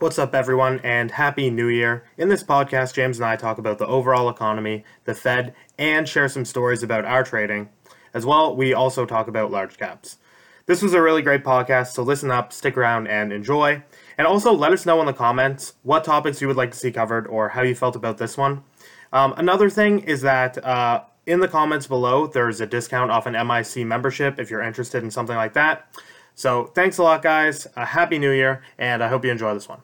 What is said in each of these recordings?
What's up, everyone, and Happy New Year. In this podcast, James and I talk about the overall economy, the Fed, and share some stories about our trading. As well, we also talk about large caps. This was a really great podcast, so listen up, stick around, and enjoy. And also, let us know in the comments what topics you would like to see covered or how you felt about this one. Um, another thing is that uh, in the comments below, there's a discount off an MIC membership if you're interested in something like that. So, thanks a lot, guys. A happy New Year, and I hope you enjoy this one.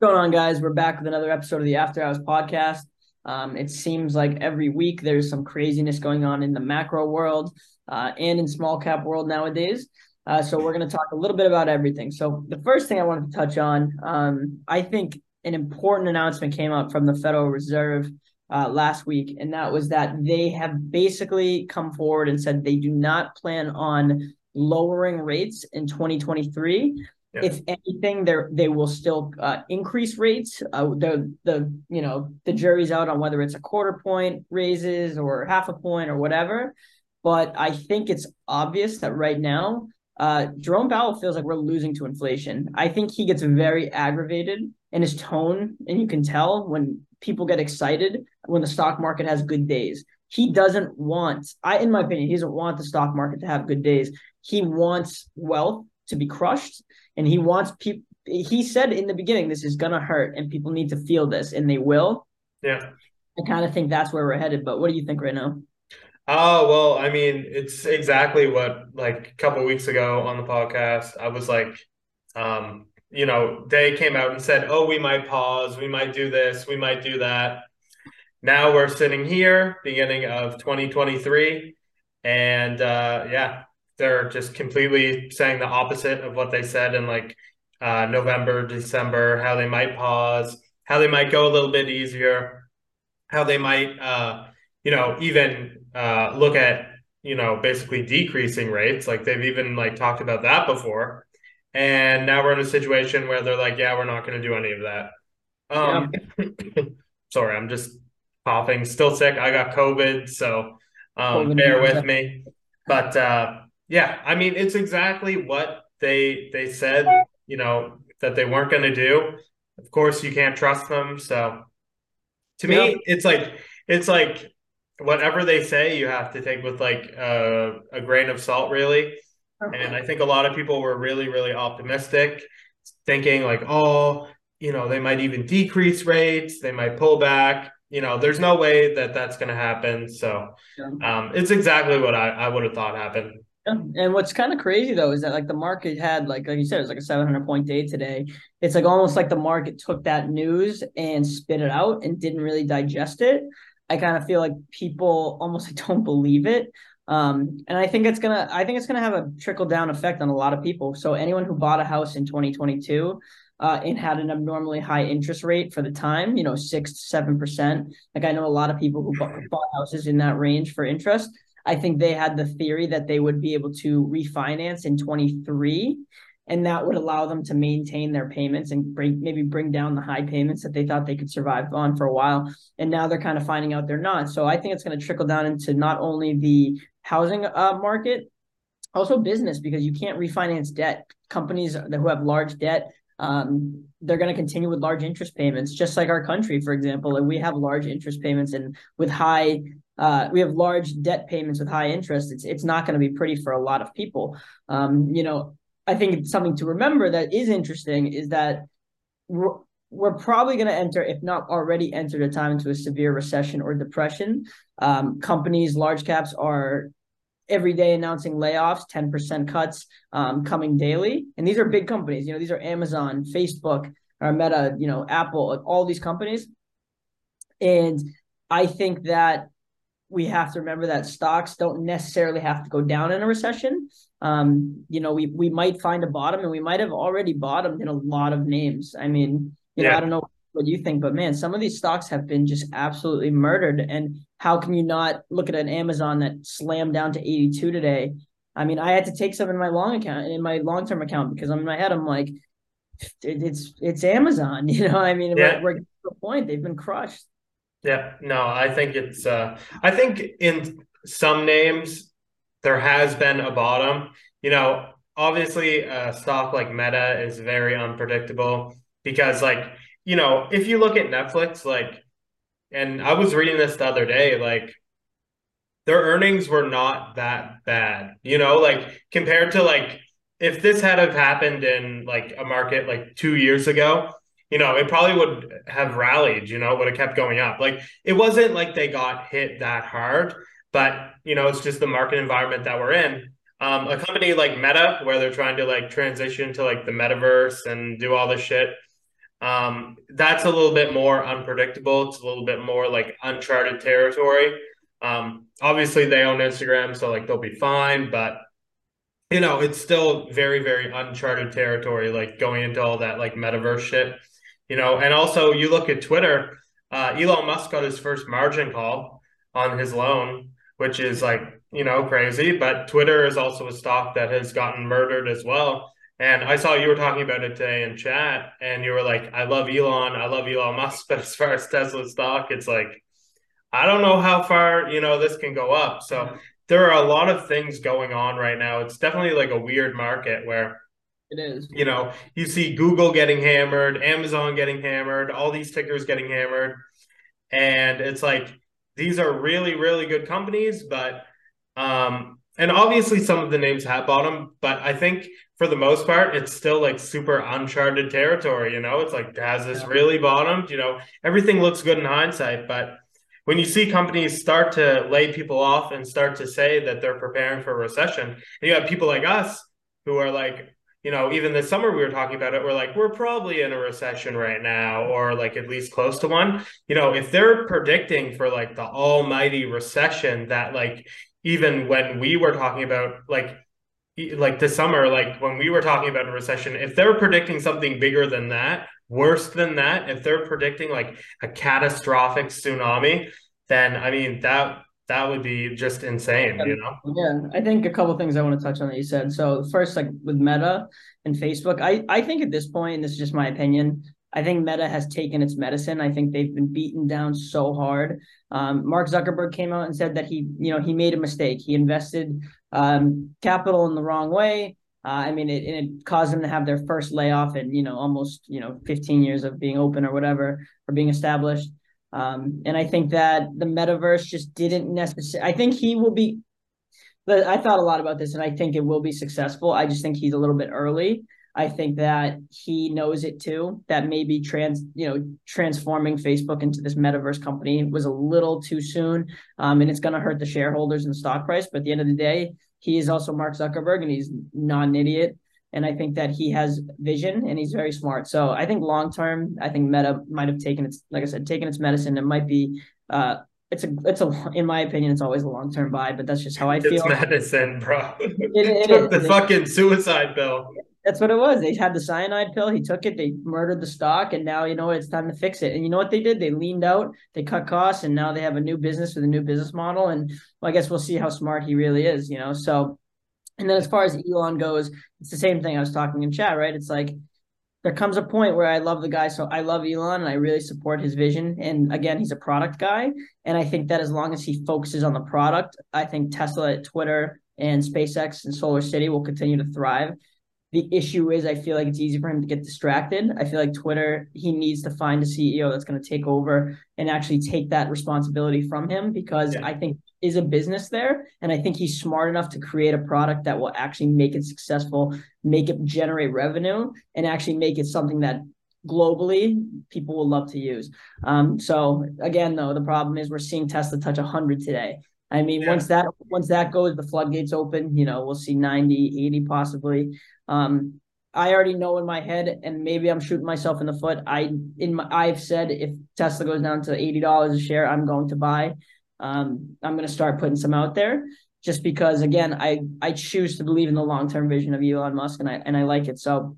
What's going on, guys? We're back with another episode of the After Hours podcast. Um, it seems like every week there's some craziness going on in the macro world uh, and in small cap world nowadays. Uh, so we're going to talk a little bit about everything. So the first thing I wanted to touch on, um, I think an important announcement came out from the Federal Reserve uh, last week, and that was that they have basically come forward and said they do not plan on lowering rates in 2023. Yeah. If anything, they they will still uh, increase rates. Uh, the the you know the jury's out on whether it's a quarter point raises or half a point or whatever. But I think it's obvious that right now, uh, Jerome Powell feels like we're losing to inflation. I think he gets very aggravated in his tone, and you can tell when people get excited when the stock market has good days. He doesn't want, I in my opinion, he doesn't want the stock market to have good days. He wants wealth to be crushed, and he wants people. He said in the beginning, this is gonna hurt, and people need to feel this, and they will. Yeah, I kind of think that's where we're headed. But what do you think right now? Oh well, I mean, it's exactly what like a couple weeks ago on the podcast, I was like, um, you know, they came out and said, "Oh, we might pause, we might do this, we might do that." Now we're sitting here, beginning of 2023, and uh, yeah, they're just completely saying the opposite of what they said in like uh, November, December. How they might pause, how they might go a little bit easier, how they might, uh, you know, even uh, look at you know basically decreasing rates. Like they've even like talked about that before and now we're in a situation where they're like, yeah, we're not going to do any of that. Um, yeah. sorry, I'm just coughing, still sick. I got COVID, so um, bear with me. But uh, yeah, I mean, it's exactly what they they said. You know that they weren't going to do. Of course, you can't trust them. So to yeah. me, it's like it's like whatever they say, you have to take with like uh, a grain of salt, really. And I think a lot of people were really, really optimistic, thinking like, oh, you know, they might even decrease rates, they might pull back. You know, there's no way that that's going to happen. So um, it's exactly what I, I would have thought happened. And what's kind of crazy though is that like the market had like like you said it was like a 700 point day today. It's like almost like the market took that news and spit it out and didn't really digest it. I kind of feel like people almost don't believe it. Um, and I think it's gonna I think it's gonna have a trickle down effect on a lot of people. So anyone who bought a house in 2022 uh, and had an abnormally high interest rate for the time, you know, six seven percent. Like I know a lot of people who bought, bought houses in that range for interest. I think they had the theory that they would be able to refinance in 23 and that would allow them to maintain their payments and bring maybe bring down the high payments that they thought they could survive on for a while and now they're kind of finding out they're not so i think it's going to trickle down into not only the housing uh, market, also business because you can't refinance debt. Companies who have large debt, um, they're going to continue with large interest payments, just like our country, for example. And we have large interest payments and with high, uh, we have large debt payments with high interest. It's it's not going to be pretty for a lot of people. Um, you know, I think something to remember that is interesting is that we're, we're probably going to enter, if not already entered, a time into a severe recession or depression. Um, companies, large caps are every day announcing layoffs, 10% cuts um, coming daily. And these are big companies. You know, these are Amazon, Facebook, or Meta, you know, Apple, like all these companies. And I think that we have to remember that stocks don't necessarily have to go down in a recession. Um, you know, we we might find a bottom and we might have already bottomed in a lot of names. I mean, you yeah. know, I don't know what you think, but man, some of these stocks have been just absolutely murdered. And how can you not look at an Amazon that slammed down to 82 today? I mean, I had to take some in my long account in my long term account because in my head I'm like, it's it's Amazon, you know. I mean, yeah. we're, we're to the point they've been crushed. Yeah, no, I think it's. uh I think in some names there has been a bottom. You know, obviously a stock like Meta is very unpredictable because like, you know, if you look at Netflix, like, and I was reading this the other day, like their earnings were not that bad, you know, like compared to like if this had have happened in like a market like two years ago, you know, it probably would have rallied, you know, would have kept going up. Like it wasn't like they got hit that hard, but you know, it's just the market environment that we're in. Um, a company like Meta, where they're trying to like transition to like the metaverse and do all this shit, um, that's a little bit more unpredictable. It's a little bit more like uncharted territory. Um, obviously, they own Instagram, so like they'll be fine, but you know, it's still very, very uncharted territory, like going into all that like metaverse shit, you know. And also, you look at Twitter, uh, Elon Musk got his first margin call on his loan, which is like, you know, crazy. But Twitter is also a stock that has gotten murdered as well. And I saw you were talking about it today in chat, and you were like, I love Elon, I love Elon Musk, but as far as Tesla stock, it's like, I don't know how far, you know, this can go up. So there are a lot of things going on right now. It's definitely like a weird market where it is. You know, you see Google getting hammered, Amazon getting hammered, all these tickers getting hammered. And it's like these are really, really good companies, but um, and obviously some of the names have bottom, but I think for the most part, it's still like super uncharted territory. You know, it's like has this really bottomed? You know, everything looks good in hindsight, but when you see companies start to lay people off and start to say that they're preparing for a recession, and you have people like us who are like, you know, even this summer we were talking about it, we're like, we're probably in a recession right now, or like at least close to one. You know, if they're predicting for like the almighty recession that like even when we were talking about like like this summer, like when we were talking about a recession, if they're predicting something bigger than that, worse than that, if they're predicting like a catastrophic tsunami, then I mean that that would be just insane, you know? Yeah, I think a couple things I want to touch on that you said. So first, like with Meta and Facebook, I I think at this point, and this is just my opinion, I think Meta has taken its medicine. I think they've been beaten down so hard. Um, Mark Zuckerberg came out and said that he, you know, he made a mistake. He invested um, capital in the wrong way. Uh, I mean, it, it caused them to have their first layoff in, you know, almost, you know, 15 years of being open or whatever, or being established. Um, and I think that the metaverse just didn't necessarily, I think he will be, but I thought a lot about this and I think it will be successful. I just think he's a little bit early. I think that he knows it too. That maybe trans, you know, transforming Facebook into this metaverse company was a little too soon, um, and it's going to hurt the shareholders and the stock price. But at the end of the day, he is also Mark Zuckerberg, and he's not an idiot. And I think that he has vision and he's very smart. So I think long term, I think Meta might have taken its, like I said, taken its medicine. It might be uh, it's a it's a in my opinion it's always a long term buy, but that's just how I feel. It's medicine, bro. It, it Took is. the fucking suicide pill. That's what it was. They had the cyanide pill. He took it. They murdered the stock, and now you know it's time to fix it. And you know what they did? They leaned out. They cut costs, and now they have a new business with a new business model. And well, I guess we'll see how smart he really is. You know. So, and then as far as Elon goes, it's the same thing I was talking in chat. Right? It's like there comes a point where I love the guy. So I love Elon and I really support his vision. And again, he's a product guy. And I think that as long as he focuses on the product, I think Tesla, Twitter, and SpaceX and Solar City will continue to thrive. The issue is, I feel like it's easy for him to get distracted. I feel like Twitter, he needs to find a CEO that's going to take over and actually take that responsibility from him because yeah. I think is a business there. And I think he's smart enough to create a product that will actually make it successful, make it generate revenue, and actually make it something that globally people will love to use. Um, so again, though, the problem is we're seeing Tesla touch 100 today. I mean, yeah. once that once that goes, the floodgates open. You know, we'll see 90, 80 possibly. Um, I already know in my head, and maybe I'm shooting myself in the foot. I in my I've said if Tesla goes down to eighty dollars a share, I'm going to buy. Um, I'm going to start putting some out there, just because again, I I choose to believe in the long term vision of Elon Musk, and I and I like it. So,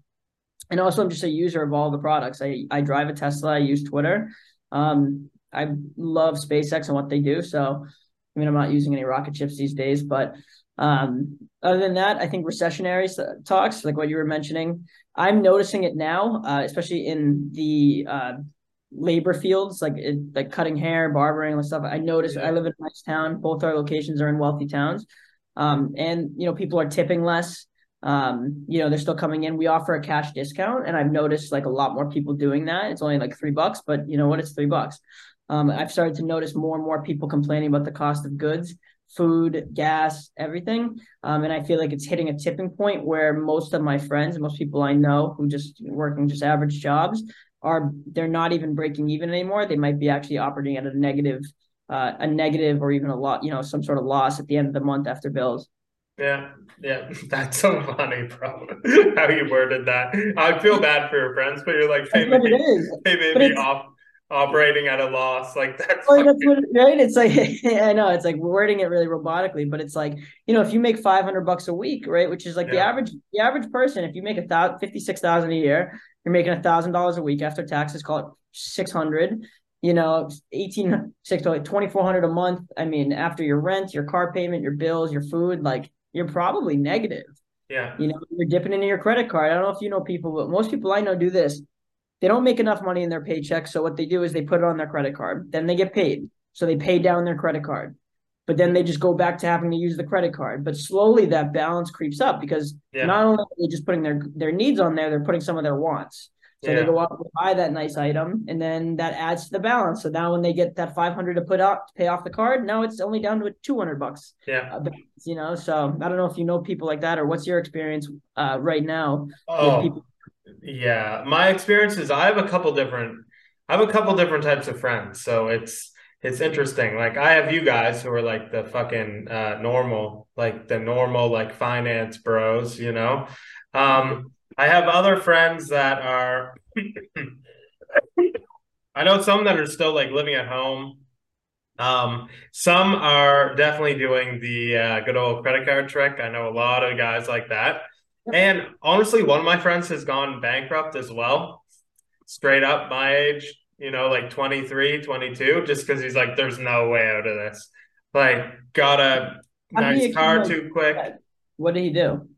and also I'm just a user of all the products. I I drive a Tesla. I use Twitter. Um, I love SpaceX and what they do. So, I mean, I'm not using any rocket ships these days, but um, other than that, I think recessionary talks, like what you were mentioning, I'm noticing it now, uh, especially in the uh, labor fields, like it, like cutting hair, barbering, and stuff. I notice yeah. I live in a nice town. Both our locations are in wealthy towns, um, and you know people are tipping less. um, you know, they're still coming in. We offer a cash discount, and I've noticed like a lot more people doing that. It's only like three bucks, but you know what? It's three bucks. Um, I've started to notice more and more people complaining about the cost of goods, food, gas, everything. Um, and I feel like it's hitting a tipping point where most of my friends, most people I know who just working just average jobs, are they're not even breaking even anymore. They might be actually operating at a negative, uh, a negative or even a lot, you know, some sort of loss at the end of the month after bills. Yeah, yeah, that's so funny, bro. How you worded that. I feel bad for your friends, but you're like, hey, maybe, hey, maybe off operating at a loss. Like that's, that's what, right. It's like I know it's like wording it really robotically, but it's like you know if you make five hundred bucks a week, right, which is like yeah. the average the average person, if you make a thousand fifty six thousand a year, you're making a thousand dollars a week after taxes. Call it six hundred. You know, 18, 2400 a month. I mean, after your rent, your car payment, your bills, your food, like you're probably negative. Yeah. You know, you're dipping into your credit card. I don't know if you know people, but most people I know do this. They don't make enough money in their paycheck. So what they do is they put it on their credit card. Then they get paid. So they pay down their credit card. But then they just go back to having to use the credit card. But slowly that balance creeps up because yeah. not only are they just putting their, their needs on there, they're putting some of their wants. So yeah. they go out and buy that nice item, and then that adds to the balance. So now when they get that five hundred to put up to pay off the card, now it's only down to two hundred bucks. Yeah, uh, you know. So I don't know if you know people like that, or what's your experience uh, right now? Oh, people- yeah. My experience is I have a couple different, I have a couple different types of friends. So it's it's interesting. Like I have you guys who are like the fucking uh, normal, like the normal like finance bros, you know. Um, I have other friends that are. I know some that are still like living at home. Um, some are definitely doing the uh, good old credit card trick. I know a lot of guys like that. And honestly, one of my friends has gone bankrupt as well. Straight up my age, you know, like 23, 22, just because he's like, there's no way out of this. Like, got a nice car too quick. What did he do?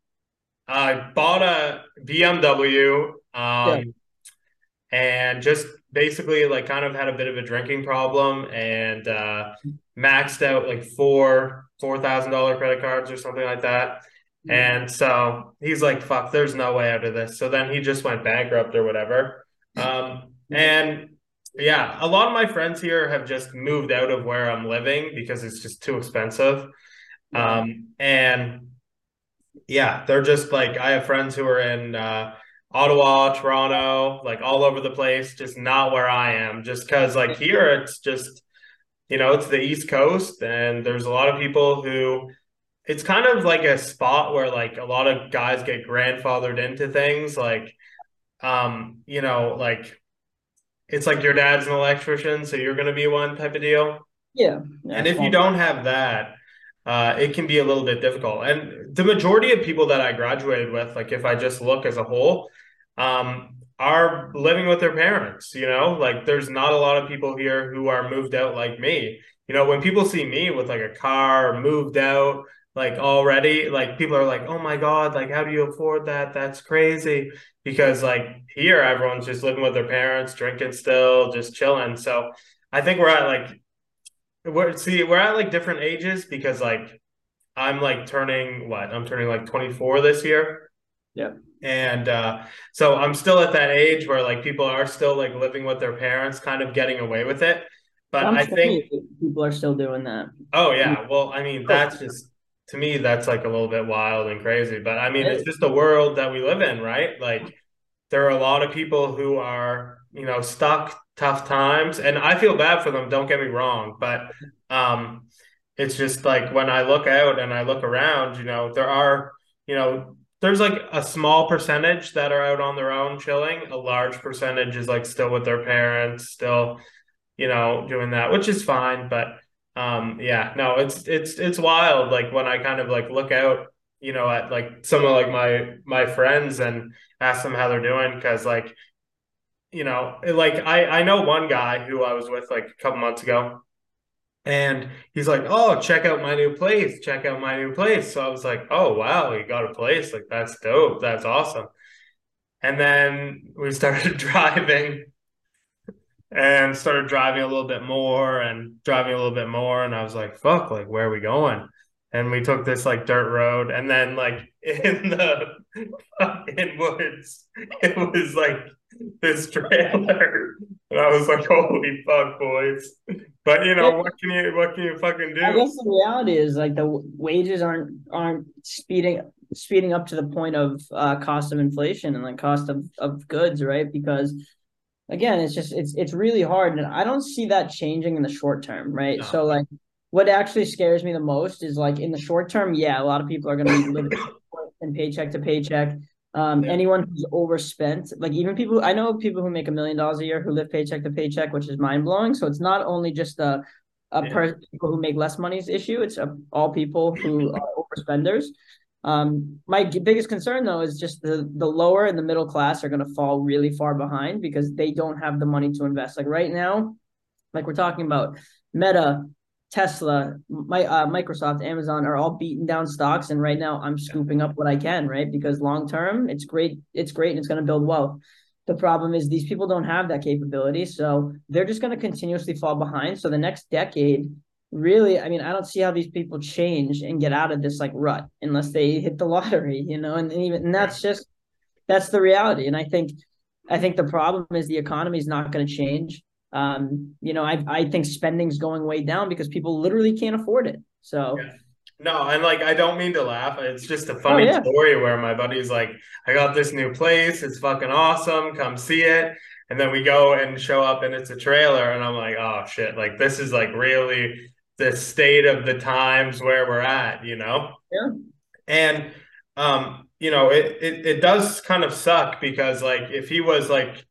I bought a BMW um, yeah. and just basically like kind of had a bit of a drinking problem and uh, maxed out like four four thousand dollar credit cards or something like that. Mm-hmm. And so he's like, "Fuck, there's no way out of this." So then he just went bankrupt or whatever. Um, and yeah, a lot of my friends here have just moved out of where I'm living because it's just too expensive. Um, and yeah, they're just like I have friends who are in uh, Ottawa, Toronto, like all over the place, just not where I am. Just because like here, it's just you know it's the East Coast, and there's a lot of people who it's kind of like a spot where like a lot of guys get grandfathered into things like um you know like it's like your dad's an electrician so you're going to be one type of deal yeah and if you don't have that uh, it can be a little bit difficult. And the majority of people that I graduated with, like if I just look as a whole, um, are living with their parents. You know, like there's not a lot of people here who are moved out like me. You know, when people see me with like a car, moved out, like already, like people are like, "Oh my god, like how do you afford that? That's crazy." Because like here, everyone's just living with their parents, drinking still, just chilling. So I think we're at like we're see we're at like different ages because like I'm like turning what I'm turning like 24 this year. Yeah. And uh, so I'm still at that age where like people are still like living with their parents, kind of getting away with it. But I'm i think people are still doing that. Oh yeah. Well, I mean, that's just to me, that's like a little bit wild and crazy. But I mean, it's just the world that we live in, right? Like there are a lot of people who are, you know, stuck tough times and i feel bad for them don't get me wrong but um it's just like when i look out and i look around you know there are you know there's like a small percentage that are out on their own chilling a large percentage is like still with their parents still you know doing that which is fine but um yeah no it's it's it's wild like when i kind of like look out you know at like some of like my my friends and ask them how they're doing because like you know, like I I know one guy who I was with like a couple months ago, and he's like, "Oh, check out my new place! Check out my new place!" So I was like, "Oh wow, you got a place? Like that's dope. That's awesome." And then we started driving, and started driving a little bit more, and driving a little bit more, and I was like, "Fuck! Like where are we going?" and we took this like dirt road, and then like in the fucking woods, it was like this trailer, and I was like, "Holy fuck, boys!" But you know, what can you what can you fucking do? I guess the reality is like the wages aren't aren't speeding speeding up to the point of uh, cost of inflation and like cost of, of goods, right? Because again, it's just it's it's really hard, and I don't see that changing in the short term, right? No. So like, what actually scares me the most is like in the short term, yeah, a lot of people are going to be living in paycheck to paycheck. Um, yeah. anyone who's overspent, like even people, I know people who make a million dollars a year who live paycheck to paycheck, which is mind blowing. So it's not only just a, a yeah. per- people who make less money's issue; it's a, all people who are overspenders. Um, my biggest concern though is just the the lower and the middle class are going to fall really far behind because they don't have the money to invest. Like right now, like we're talking about, Meta, Tesla, my uh, Microsoft, Amazon are all beaten down stocks, and right now I'm scooping up what I can, right? Because long term, it's great, it's great, and it's going to build wealth. The problem is these people don't have that capability, so they're just going to continuously fall behind. So the next decade really, I mean, I don't see how these people change and get out of this like rut unless they hit the lottery, you know, and, and even and that's just that's the reality. And I think I think the problem is the economy is not going to change. Um, you know, I I think spending's going way down because people literally can't afford it. So yeah. No, and like I don't mean to laugh. It's just a funny oh, yeah. story where my buddy's like, I got this new place, it's fucking awesome, come see it. And then we go and show up and it's a trailer, and I'm like, oh shit, like this is like really the state of the times where we're at, you know? Yeah. And um, you know, it, it it does kind of suck because like if he was like,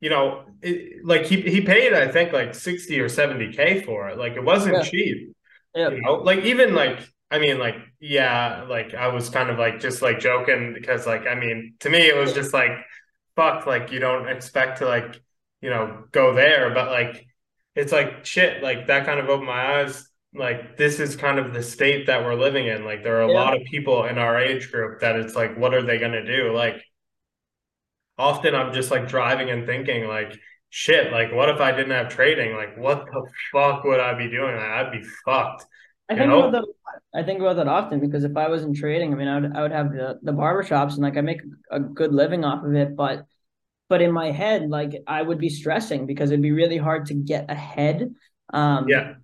you know, it, like he he paid I think like 60 or 70k for it. Like it wasn't yeah. cheap. Yeah. You know, like even like I mean like yeah, like I was kind of like just like joking because like I mean, to me it was just like fuck like you don't expect to like, you know, go there, but like it's like shit like that kind of opened my eyes like this is kind of the state that we're living in like there are a yeah. lot of people in our age group that it's like what are they going to do like often i'm just like driving and thinking like shit like what if i didn't have trading like what the fuck would i be doing like, i'd be fucked I think about that. I think about that often because if I was in trading, I mean, I would I would have the the barbershops and like I make a good living off of it, but but in my head, like I would be stressing because it'd be really hard to get ahead. Um, yeah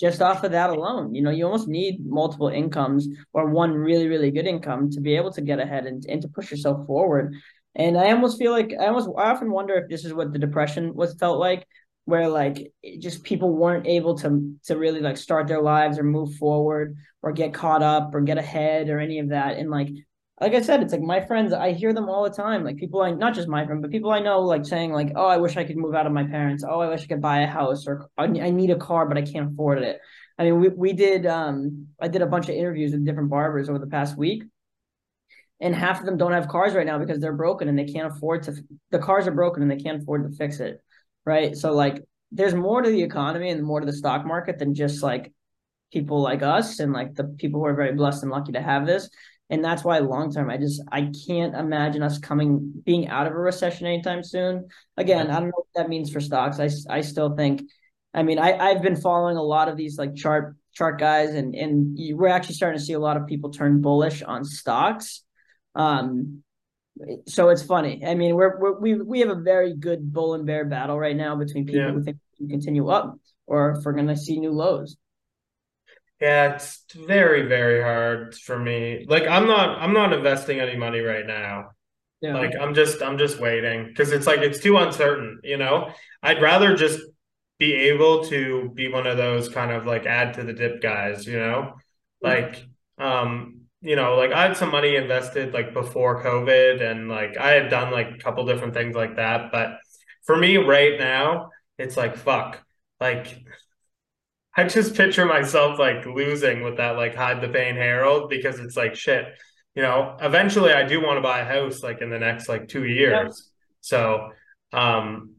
just off of that alone. You know, you almost need multiple incomes or one really, really good income to be able to get ahead and, and to push yourself forward. And I almost feel like I almost I often wonder if this is what the depression was felt like, where like just people weren't able to to really like start their lives or move forward or get caught up or get ahead or any of that. And like like I said, it's like my friends, I hear them all the time. Like people I not just my friend, but people I know like saying like, "Oh, I wish I could move out of my parents. Oh, I wish I could buy a house or I need a car but I can't afford it." I mean, we we did um I did a bunch of interviews with different barbers over the past week. And half of them don't have cars right now because they're broken and they can't afford to the cars are broken and they can't afford to fix it. Right? So like there's more to the economy and more to the stock market than just like people like us and like the people who are very blessed and lucky to have this and that's why long term i just i can't imagine us coming being out of a recession anytime soon. Again i don't know what that means for stocks. I, I still think i mean i i've been following a lot of these like chart chart guys and and we're actually starting to see a lot of people turn bullish on stocks. Um so it's funny. I mean we're, we're we we have a very good bull and bear battle right now between people yeah. who think we can continue up or if we're going to see new lows yeah, it's very very hard for me. Like I'm not I'm not investing any money right now. Yeah. Like I'm just I'm just waiting because it's like it's too uncertain, you know? I'd rather just be able to be one of those kind of like add to the dip guys, you know? Like um you know, like I had some money invested like before COVID and like I had done like a couple different things like that, but for me right now, it's like fuck. Like I just picture myself like losing with that like hide the pain Harold because it's like shit. You know, eventually I do want to buy a house like in the next like two years. So um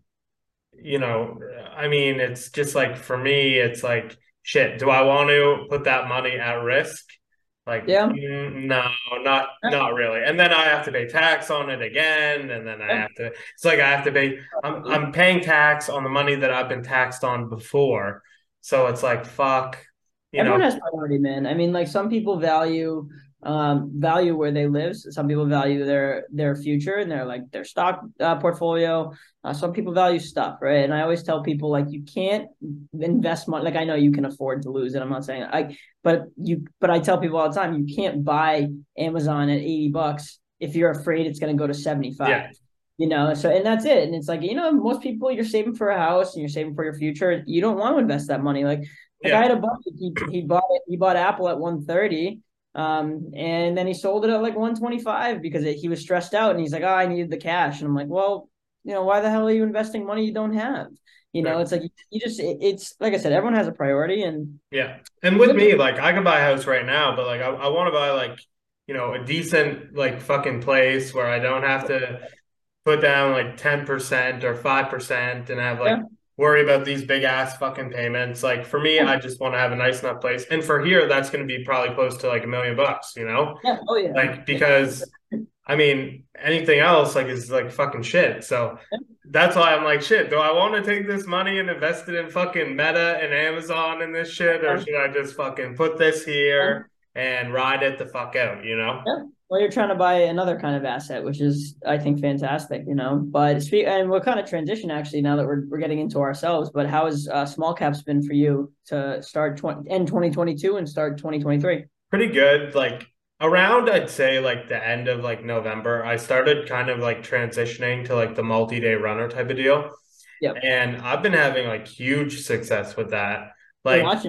you know, I mean it's just like for me, it's like shit, do I want to put that money at risk? Like yeah. No, not not really. And then I have to pay tax on it again, and then I have to. It's like I have to pay. I'm I'm paying tax on the money that I've been taxed on before. So it's like, fuck, You Everyone know, has priority, man. I mean, like some people value um value where they live. Some people value their their future and their like their stock uh, portfolio. Uh, some people value stuff, right? And I always tell people like you can't invest money. Like I know you can afford to lose it. I'm not saying I, but you, but I tell people all the time you can't buy Amazon at 80 bucks if you're afraid it's going to go to 75. Yeah. You know, so and that's it. And it's like, you know, most people you're saving for a house and you're saving for your future. You don't want to invest that money. Like Yeah. I had a buddy, he he bought it, he bought Apple at 130. Um, and then he sold it at like 125 because it, he was stressed out and he's like, Oh, I needed the cash. And I'm like, Well, you know, why the hell are you investing money you don't have? You know, Right. it's like you, you just it, it's like I said, everyone has a priority and Yeah. And with me, like I could buy a house right now, but like I, I want to buy like, you know, a decent like fucking place where I don't have to put down like 10% or 5% and have like Yeah. worry about these big ass fucking payments. Like for me, I just want to have a nice enough place. And for here, that's going to be probably close to like a million bucks, you know? yeah, oh yeah. Like because I mean, anything else like is like fucking shit. So that's why I'm like, shit, do I want to take this money and invest it in fucking Meta and Amazon and this shit, or should I just fucking put this here and ride it the fuck out, you know? Well, you're trying to buy another kind of asset, which is, I think, fantastic. You know, but speak and we'll kind of transition actually now that we're we're getting into ourselves. But how has uh, small caps been for you to start 20, end 2022 and start 2023? Pretty good. Like around, I'd say like the end of like November, I started kind of like transitioning to like the multi-day runner type of deal. Yep. And I've been having like huge success with that. Like.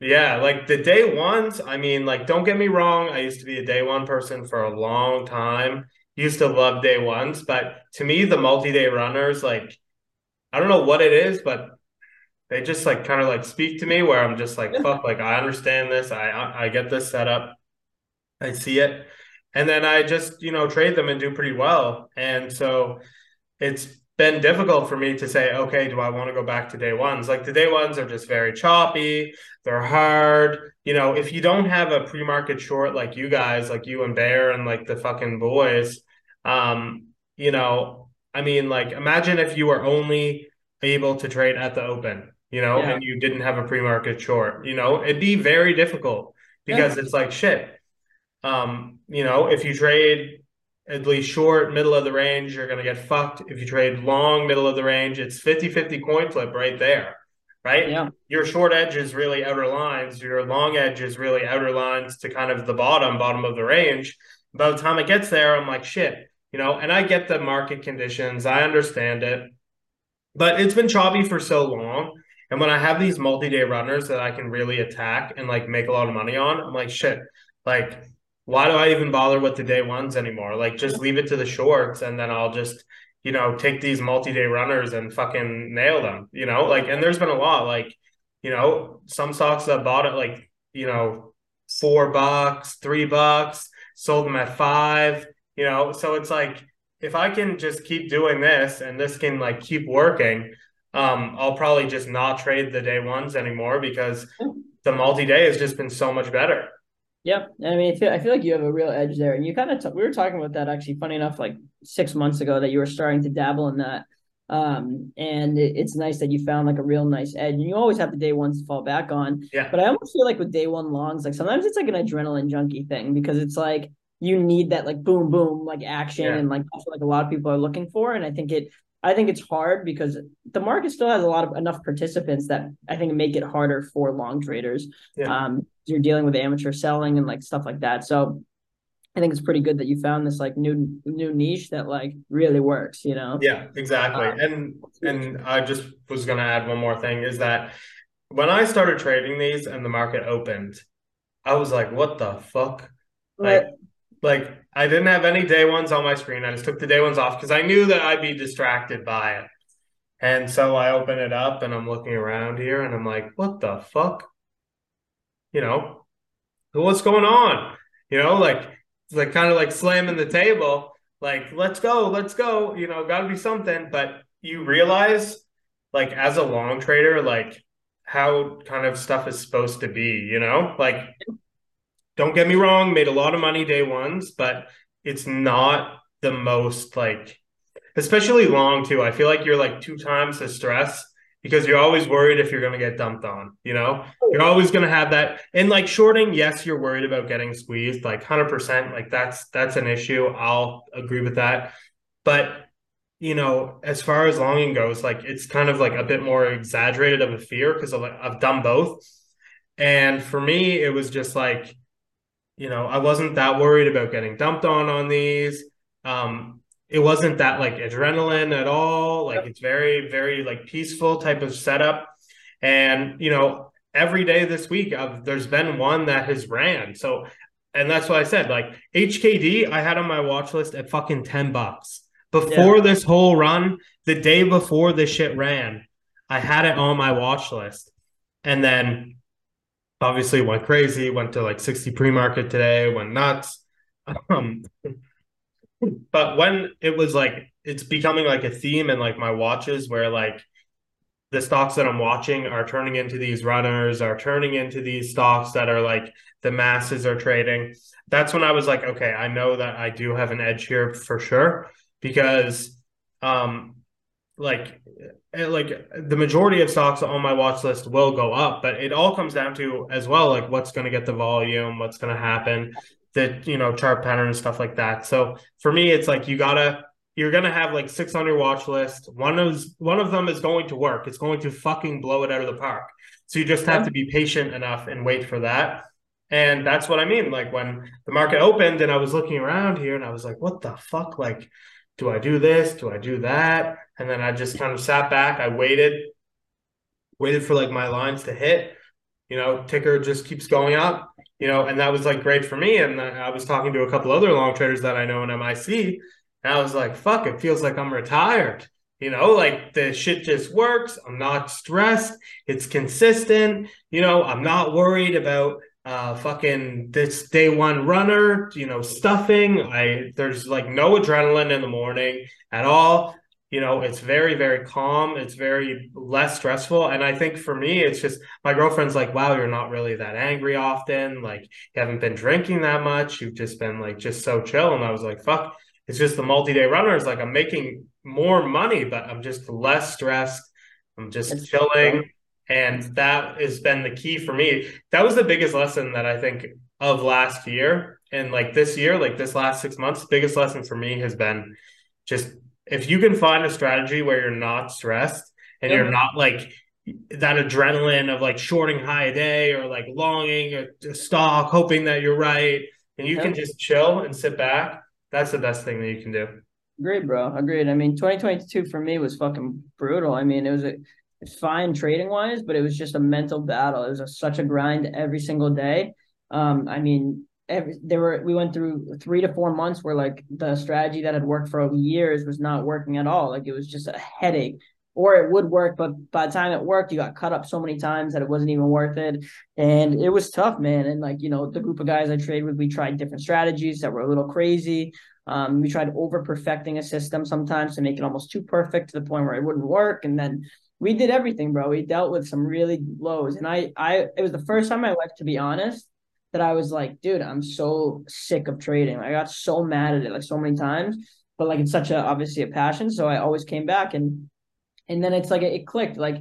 Yeah, like the day ones, I mean, like don't get me wrong, I used to be a day one person for a long time. Used to love day ones, but to me the multi-day runners like I don't know what it is, but they just like kind of like speak to me where I'm just like fuck like I understand this. I I I get this setup. I see it. And then I just, you know, trade them and do pretty well. And so it's been difficult for me to say, okay, do I want to go back to day ones? Like the day ones are just very choppy. They're hard. You know, if you don't have a pre-market short like you guys, like you and Bear and like the fucking boys, um, you know, I mean, like imagine if you were only able to trade at the open, you know, Yeah. and you didn't have a pre-market short, you know, it'd be very difficult because it's like shit. Um, you know, if you trade at least short, middle of the range, you're going to get fucked. If you trade long, middle of the range, it's 50 50 coin flip right there, right? Yeah. Your short edge is really outer lines, your long edge is really outer lines to kind of the bottom, bottom of the range. By the time it gets there, I'm like, shit, you know, and I get the market conditions, I understand it, but it's been choppy for so long. And when I have these multi day runners that I can really attack and like make a lot of money on, I'm like, shit, like, why do I even bother with the day ones anymore? Like, just leave it to the shorts and then I'll just, you know, take these multi day runners and fucking nail them, you know? Like, and there's been a lot, like, you know, some stocks that bought it like, you know, four bucks, three bucks, sold them at five, you know? So it's like, if I can just keep doing this and this can like keep working, um, I'll probably just not trade the day ones anymore because the multi day has just been so much better. Yep. I mean, I feel, I feel like you have a real edge there. And you kind of, t- we were talking about that actually, funny enough, like six months ago that you were starting to dabble in that. Um, and it, it's nice that you found like a real nice edge. And you always have the day ones to fall back on. Yeah. But I almost feel like with day one longs, like sometimes it's like an adrenaline junkie thing because it's like you need that like boom, boom, like action. Yeah. And like that's what like a lot of people are looking for. And I think it, I think it's hard because the market still has a lot of enough participants that I think make it harder for long traders. Yeah. Um, you're dealing with amateur selling and like stuff like that. So I think it's pretty good that you found this like new new niche that like really works, you know? Yeah, exactly. Um, and and I just was gonna add one more thing is that when I started trading these and the market opened, I was like, what the fuck? Like, like I didn't have any day ones on my screen. I just took the day ones off because I knew that I'd be distracted by it. And so I open it up and I'm looking around here and I'm like, what the fuck? You know, what's going on? You know, like like kind of like slamming the table, like, let's go, let's go, you know, gotta be something. But you realize, like, as a long trader, like how kind of stuff is supposed to be, you know? Like, don't get me wrong, made a lot of money day ones, but it's not the most like especially long too. I feel like you're like two times the stress because you're always worried if you're going to get dumped on, you know? Oh. You're always going to have that. And like shorting, yes, you're worried about getting squeezed, like 100%, like that's that's an issue. I'll agree with that. But you know, as far as longing goes, like it's kind of like a bit more exaggerated of a fear because I've, I've done both. And for me, it was just like, you know, I wasn't that worried about getting dumped on on these. Um, it wasn't that like adrenaline at all. Like it's very, very like peaceful type of setup. And you know, every day this week, I've, there's been one that has ran. So, and that's what I said. Like HKD, I had on my watch list at fucking ten bucks before yeah. this whole run. The day before this shit ran, I had it on my watch list, and then obviously went crazy. Went to like sixty pre market today. Went nuts. Um, but when it was like it's becoming like a theme in like my watches where like the stocks that I'm watching are turning into these runners, are turning into these stocks that are like the masses are trading. That's when I was like, okay, I know that I do have an edge here for sure because um like eh, like the majority of stocks on my watch list will go up, but it all comes down to as well like what's going to get the volume, what's going to happen the you know chart pattern and stuff like that. So for me, it's like you gotta you're gonna have like six on your watch list. One of one of them is going to work. It's going to fucking blow it out of the park. So you just have to be patient enough and wait for that. And that's what I mean. Like when the market opened and I was looking around here and I was like, what the fuck? Like, do I do this? Do I do that? And then I just kind of sat back. I waited, waited for like my lines to hit. You know, ticker just keeps going up you know, and that was like great for me. And I was talking to a couple other long traders that I know in MIC, and I was like, fuck, it feels like I'm retired. You know, like the shit just works. I'm not stressed. It's consistent. You know, I'm not worried about uh fucking this day one runner, you know, stuffing. I there's like no adrenaline in the morning at all you know it's very very calm it's very less stressful. And i think for me it's just my girlfriend's like wow you're not really that angry often. Like you haven't been drinking that much. You've just been like just so chill. And i was like fuck. It's just the multi-day runners. Like i'm making more money but i'm just less stressed. I'm just it's chilling. and that has been the key for me. That was the biggest lesson that i think of last year. And like this year like this last six months biggest lesson for me has been just if you can find a strategy where you're not stressed and you're not like that adrenaline of like shorting high a day or like longing a stock, hoping that you're right, and you can just chill and sit back, that's the best thing that you can do. Agreed, bro. Agreed. I mean, 2022 for me was fucking brutal. I mean, it was a it's fine trading wise, but it was just a mental battle. It was a, such a grind every single day. Um, I mean, every, there were we went through three to four months where like the strategy that had worked for years was not working at all. Like it was just a headache. Or it would work, but by the time it worked, you got cut up so many times that it wasn't even worth it. And it was tough, man. And like, you know, the group of guys I trade with, we tried different strategies that were a little crazy. Um, we tried over perfecting a system sometimes to make it almost too perfect to the point where it wouldn't work. And then we did everything, bro. We dealt with some really lows. And I I it was the first time I went, to be honest, that I was like, dude, I'm so sick of trading. I got so mad at it like so many times, but like it's such a obviously a passion. So I always came back and and then it's like it, clicked. Like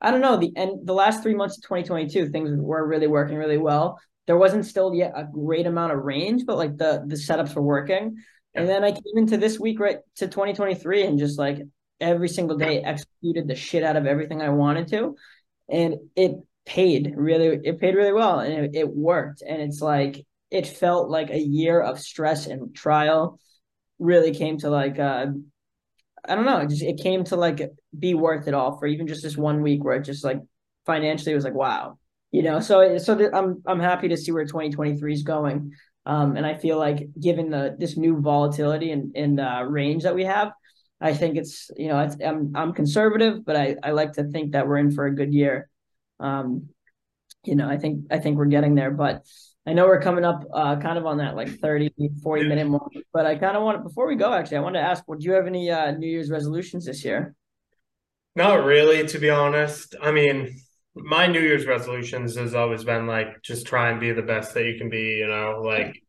I don't know the end the last three months of 2022 things were really working really well. There wasn't still yet a great amount of range, but like the the setups were working. And then I came into this week right to 2023 and just like every single day executed the shit out of everything I wanted to. And it paid really it paid really well and it, it worked and it's like it felt like a year of stress and trial really came to like uh I don't know, it just it came to like be worth it all for even just this one week where it just like financially was like wow, you know. So so th- I'm I'm happy to see where 2023 is going, um, and I feel like given the this new volatility and and uh, range that we have, I think it's you know it's I'm I'm conservative, but I I like to think that we're in for a good year. Um, you know, I think I think we're getting there, but I know we're coming up uh, kind of on that like 30, 40 minute mark. But I kind of want to before we go, actually, I wanted to ask, well, do you have any uh, New Year's resolutions this year? Not really, to be honest. I mean, my New Year's resolutions has always been like just try and be the best that you can be, you know, like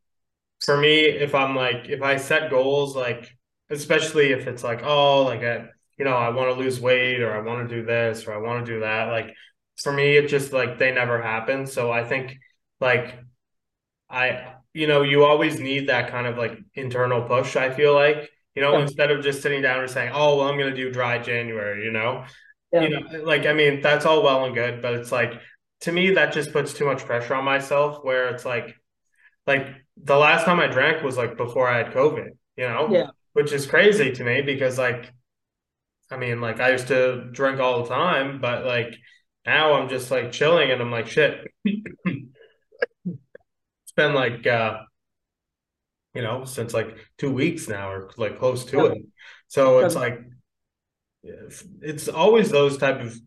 for me, if I'm like if I set goals, like especially if it's like, oh, like a you know, I want to lose weight or I want to do this or I want to do that. Like for me, it just like they never happen. So I think like I, you know, you always need that kind of like internal push, I feel like, you know, yeah. instead of just sitting down and saying, oh, well, I'm going to do dry January, you know, yeah. you know, like, I mean, that's all well and good, but it's like, to me, that just puts too much pressure on myself where it's like, like the last time I drank was like before I had COVID, you know, yeah. which is crazy to me because like, I mean, like I used to drink all the time, but like now I'm just like chilling and I'm like, shit. it's been like, uh, you know, since like two weeks now or like close to yeah. it. So it's like, it's always those type of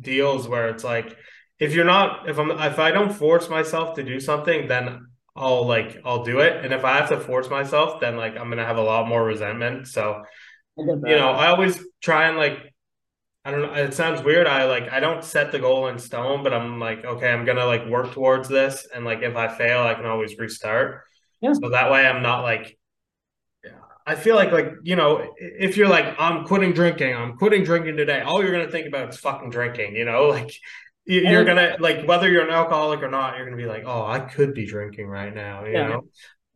deals where it's like, if you're not, if I'm, if I don't force myself to do something, then I'll like I'll do it. And if I have to force myself, then like I'm gonna have a lot more resentment. So you know, I always try and like I don't know, it sounds weird. I like I don't set the goal in stone, but I'm like, okay, I'm gonna like work towards this. And like if I fail, I can always restart. Yeah. So that way I'm not like I feel like like you know if you're like I'm quitting drinking I'm quitting drinking today all you're gonna think about is fucking drinking you know like you're gonna like whether you're an alcoholic or not you're gonna be like oh i could be drinking right now you yeah, know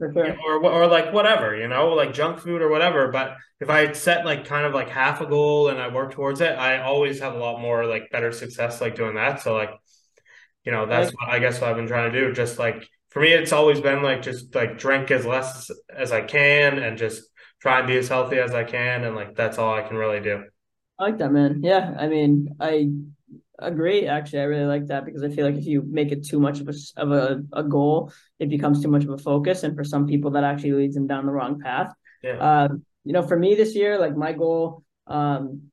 sure. or or like whatever you know like junk food or whatever but if i set like kind of like half a goal and i work towards it i always have a lot more like better success like doing that so like you know that's what i guess what i've been trying to do just like for me it's always been like just like drink as less as i can and just try and be as healthy as i can and like that's all i can really do I like that, man. Yeah, I mean, I agree. Actually, I really like that because I feel like if you make it too much of a of a, a goal, it becomes too much of a focus, and for some people, that actually leads them down the wrong path. Yeah. Uh, you know, for me this year, like my goal, um,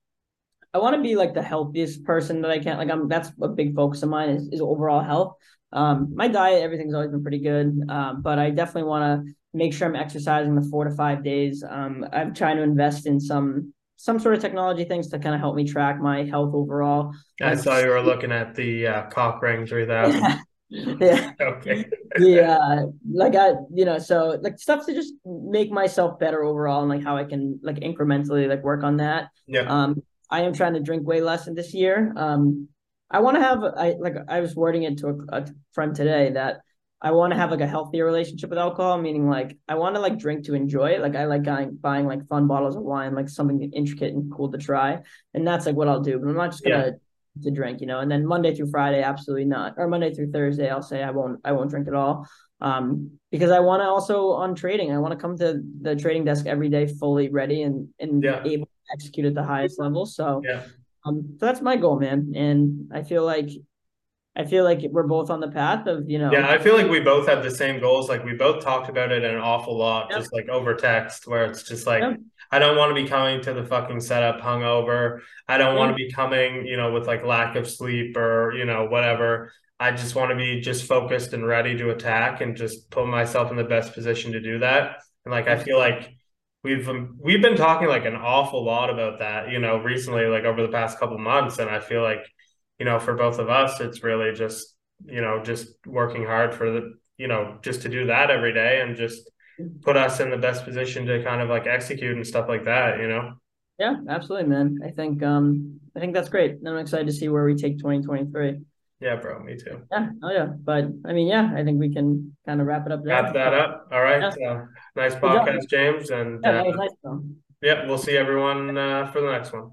I want to be like the healthiest person that I can. Like I'm, that's a big focus of mine is, is overall health. Um, my diet, everything's always been pretty good, um, but I definitely want to make sure I'm exercising the four to five days. Um, I'm trying to invest in some some sort of technology things to kind of help me track my health overall. I like, saw you were looking at the uh, Cockring 3000. Yeah. yeah. okay. yeah. Like I, you know, so like stuff to just make myself better overall and like how I can like incrementally like work on that. Yeah. Um, I am trying to drink way less in this year. Um, I want to have I like I was wording it to a, a friend today that I want to have like a healthier relationship with alcohol, meaning like I want to like drink to enjoy it. Like I like buying, buying like fun bottles of wine, like something intricate and cool to try. And that's like what I'll do. But I'm not just gonna yeah. to drink, you know. And then Monday through Friday, absolutely not. Or Monday through Thursday, I'll say I won't I won't drink at all. Um, because I want to also on trading, I want to come to the trading desk every day fully ready and and yeah. able to execute at the highest level. So yeah. Um, so that's my goal, man. And I feel like I feel like we're both on the path of, you know. Yeah, I feel like we both have the same goals. Like we both talked about it an awful lot, just like over text, where it's just like, I don't want to be coming to the fucking setup hungover. I don't want to be coming, you know, with like lack of sleep or, you know, whatever. I just want to be just focused and ready to attack and just put myself in the best position to do that. And like, I feel like we've um, we've been talking like an awful lot about that, you know, recently, like over the past couple months. And I feel like you know, for both of us, it's really just, you know, just working hard for the, you know, just to do that every day and just put us in the best position to kind of like execute and stuff like that, you know? Yeah, absolutely, man. I think, um, I think that's great. And I'm excited to see where we take 2023. Yeah, bro, me too. Yeah, oh yeah. But I mean, yeah, I think we can kind of wrap it up there. Wrap that up. All right. Yeah. Uh, nice podcast, James. And yeah, uh, nice, yeah, we'll see everyone uh, for the next one.